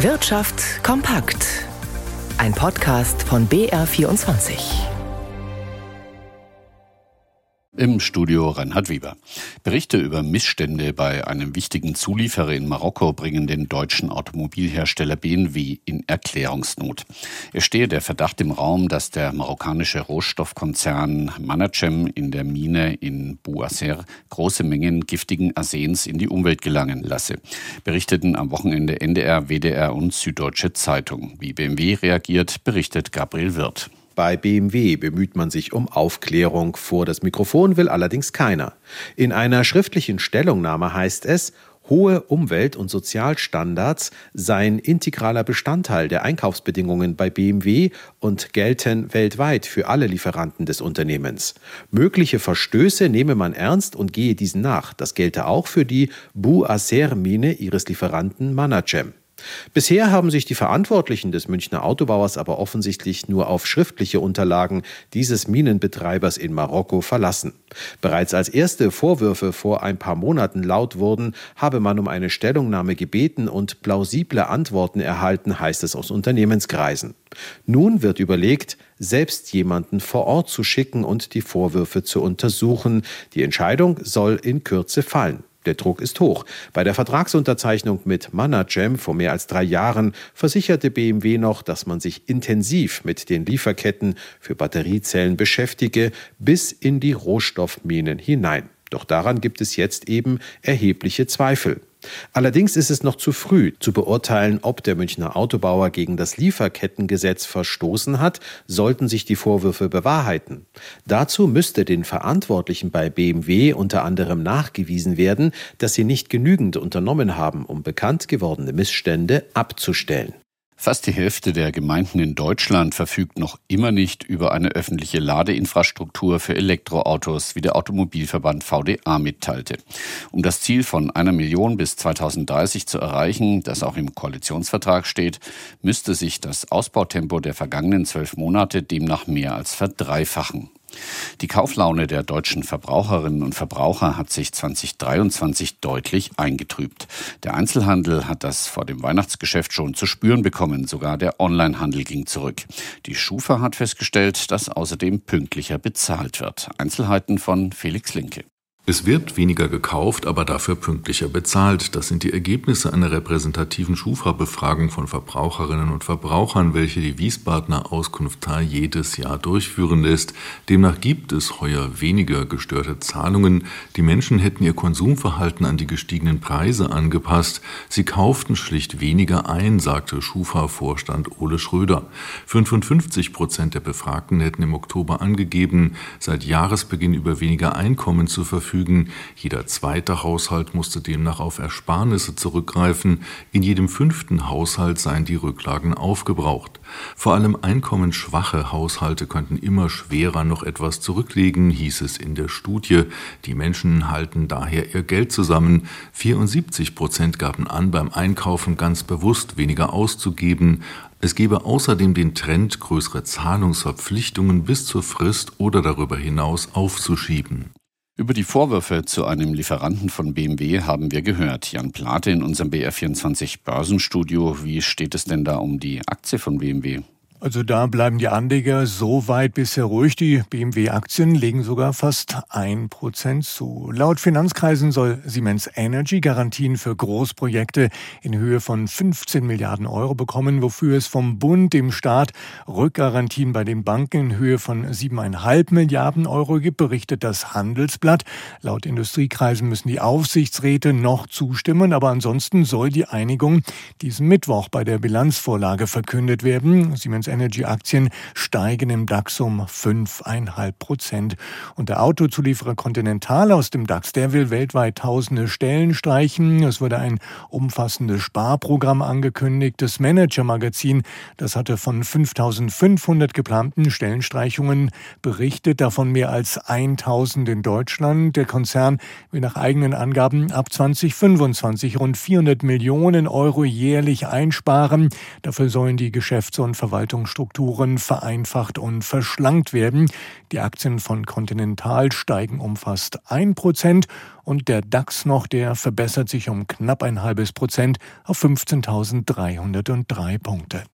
Wirtschaft kompakt. Ein Podcast von BR24. Im Studio Reinhard Weber. Berichte über Missstände bei einem wichtigen Zulieferer in Marokko bringen den deutschen Automobilhersteller BMW in Erklärungsnot. Es stehe der Verdacht im Raum, dass der marokkanische Rohstoffkonzern Manacem in der Mine in Bouasser große Mengen giftigen Arsens in die Umwelt gelangen lasse. Berichteten am Wochenende NDR, WDR und Süddeutsche Zeitung. Wie BMW reagiert, berichtet Gabriel Wirth. Bei BMW bemüht man sich um Aufklärung. Vor das Mikrofon will allerdings keiner. In einer schriftlichen Stellungnahme heißt es, Hohe Umwelt- und Sozialstandards seien integraler Bestandteil der Einkaufsbedingungen bei BMW und gelten weltweit für alle Lieferanten des Unternehmens. Mögliche Verstöße nehme man ernst und gehe diesen nach. Das gelte auch für die Bu Acer-Mine ihres Lieferanten Manacem. Bisher haben sich die Verantwortlichen des Münchner Autobauers aber offensichtlich nur auf schriftliche Unterlagen dieses Minenbetreibers in Marokko verlassen. Bereits als erste Vorwürfe vor ein paar Monaten laut wurden, habe man um eine Stellungnahme gebeten und plausible Antworten erhalten, heißt es aus Unternehmenskreisen. Nun wird überlegt, selbst jemanden vor Ort zu schicken und die Vorwürfe zu untersuchen. Die Entscheidung soll in Kürze fallen. Der Druck ist hoch. Bei der Vertragsunterzeichnung mit Manacem vor mehr als drei Jahren versicherte BMW noch, dass man sich intensiv mit den Lieferketten für Batteriezellen beschäftige, bis in die Rohstoffminen hinein. Doch daran gibt es jetzt eben erhebliche Zweifel. Allerdings ist es noch zu früh zu beurteilen, ob der Münchner Autobauer gegen das Lieferkettengesetz verstoßen hat, sollten sich die Vorwürfe bewahrheiten. Dazu müsste den Verantwortlichen bei BMW unter anderem nachgewiesen werden, dass sie nicht genügend unternommen haben, um bekannt gewordene Missstände abzustellen. Fast die Hälfte der Gemeinden in Deutschland verfügt noch immer nicht über eine öffentliche Ladeinfrastruktur für Elektroautos, wie der Automobilverband VDA mitteilte. Um das Ziel von einer Million bis 2030 zu erreichen, das auch im Koalitionsvertrag steht, müsste sich das Ausbautempo der vergangenen zwölf Monate demnach mehr als verdreifachen. Die Kauflaune der deutschen Verbraucherinnen und Verbraucher hat sich 2023 deutlich eingetrübt. Der Einzelhandel hat das vor dem Weihnachtsgeschäft schon zu spüren bekommen. Sogar der Onlinehandel ging zurück. Die Schufa hat festgestellt, dass außerdem pünktlicher bezahlt wird. Einzelheiten von Felix Linke. Es wird weniger gekauft, aber dafür pünktlicher bezahlt. Das sind die Ergebnisse einer repräsentativen Schufa-Befragung von Verbraucherinnen und Verbrauchern, welche die Wiesbadener Auskunft jedes Jahr durchführen lässt. Demnach gibt es heuer weniger gestörte Zahlungen. Die Menschen hätten ihr Konsumverhalten an die gestiegenen Preise angepasst. Sie kauften schlicht weniger ein, sagte Schufa-Vorstand Ole Schröder. 55 Prozent der Befragten hätten im Oktober angegeben, seit Jahresbeginn über weniger Einkommen zu verfügen verfügen. Jeder zweite Haushalt musste demnach auf Ersparnisse zurückgreifen. In jedem fünften Haushalt seien die Rücklagen aufgebraucht. Vor allem einkommensschwache Haushalte könnten immer schwerer noch etwas zurücklegen, hieß es in der Studie. Die Menschen halten daher ihr Geld zusammen. 74 Prozent gaben an, beim Einkaufen ganz bewusst weniger auszugeben. Es gebe außerdem den Trend, größere Zahlungsverpflichtungen bis zur Frist oder darüber hinaus aufzuschieben. Über die Vorwürfe zu einem Lieferanten von BMW haben wir gehört. Jan Plate in unserem BR24 Börsenstudio. Wie steht es denn da um die Aktie von BMW? Also da bleiben die Anleger so weit bisher ruhig. Die BMW-Aktien legen sogar fast ein Prozent zu. Laut Finanzkreisen soll Siemens Energy Garantien für Großprojekte in Höhe von 15 Milliarden Euro bekommen, wofür es vom Bund, dem Staat, Rückgarantien bei den Banken in Höhe von 7,5 Milliarden Euro gibt, berichtet das Handelsblatt. Laut Industriekreisen müssen die Aufsichtsräte noch zustimmen, aber ansonsten soll die Einigung diesen Mittwoch bei der Bilanzvorlage verkündet werden. Siemens Siemens Energy Aktien steigen im DAX um 5,5 Prozent. Und der Autozulieferer Continental aus dem DAX, der will weltweit tausende Stellen streichen. Es wurde ein umfassendes Sparprogramm angekündigt. Das Manager-Magazin, das hatte von 5500 geplanten Stellenstreichungen berichtet, davon mehr als 1000 in Deutschland. Der Konzern will nach eigenen Angaben ab 2025 rund 400 Millionen Euro jährlich einsparen. Dafür sollen die Geschäfts- und Verwaltungen Verwaltungsstrukturen vereinfacht und verschlankt werden. Die Aktien von Continental steigen um fast ein Prozent und der DAX noch, der verbessert sich um knapp ein halbes Prozent auf 15.303 Punkte.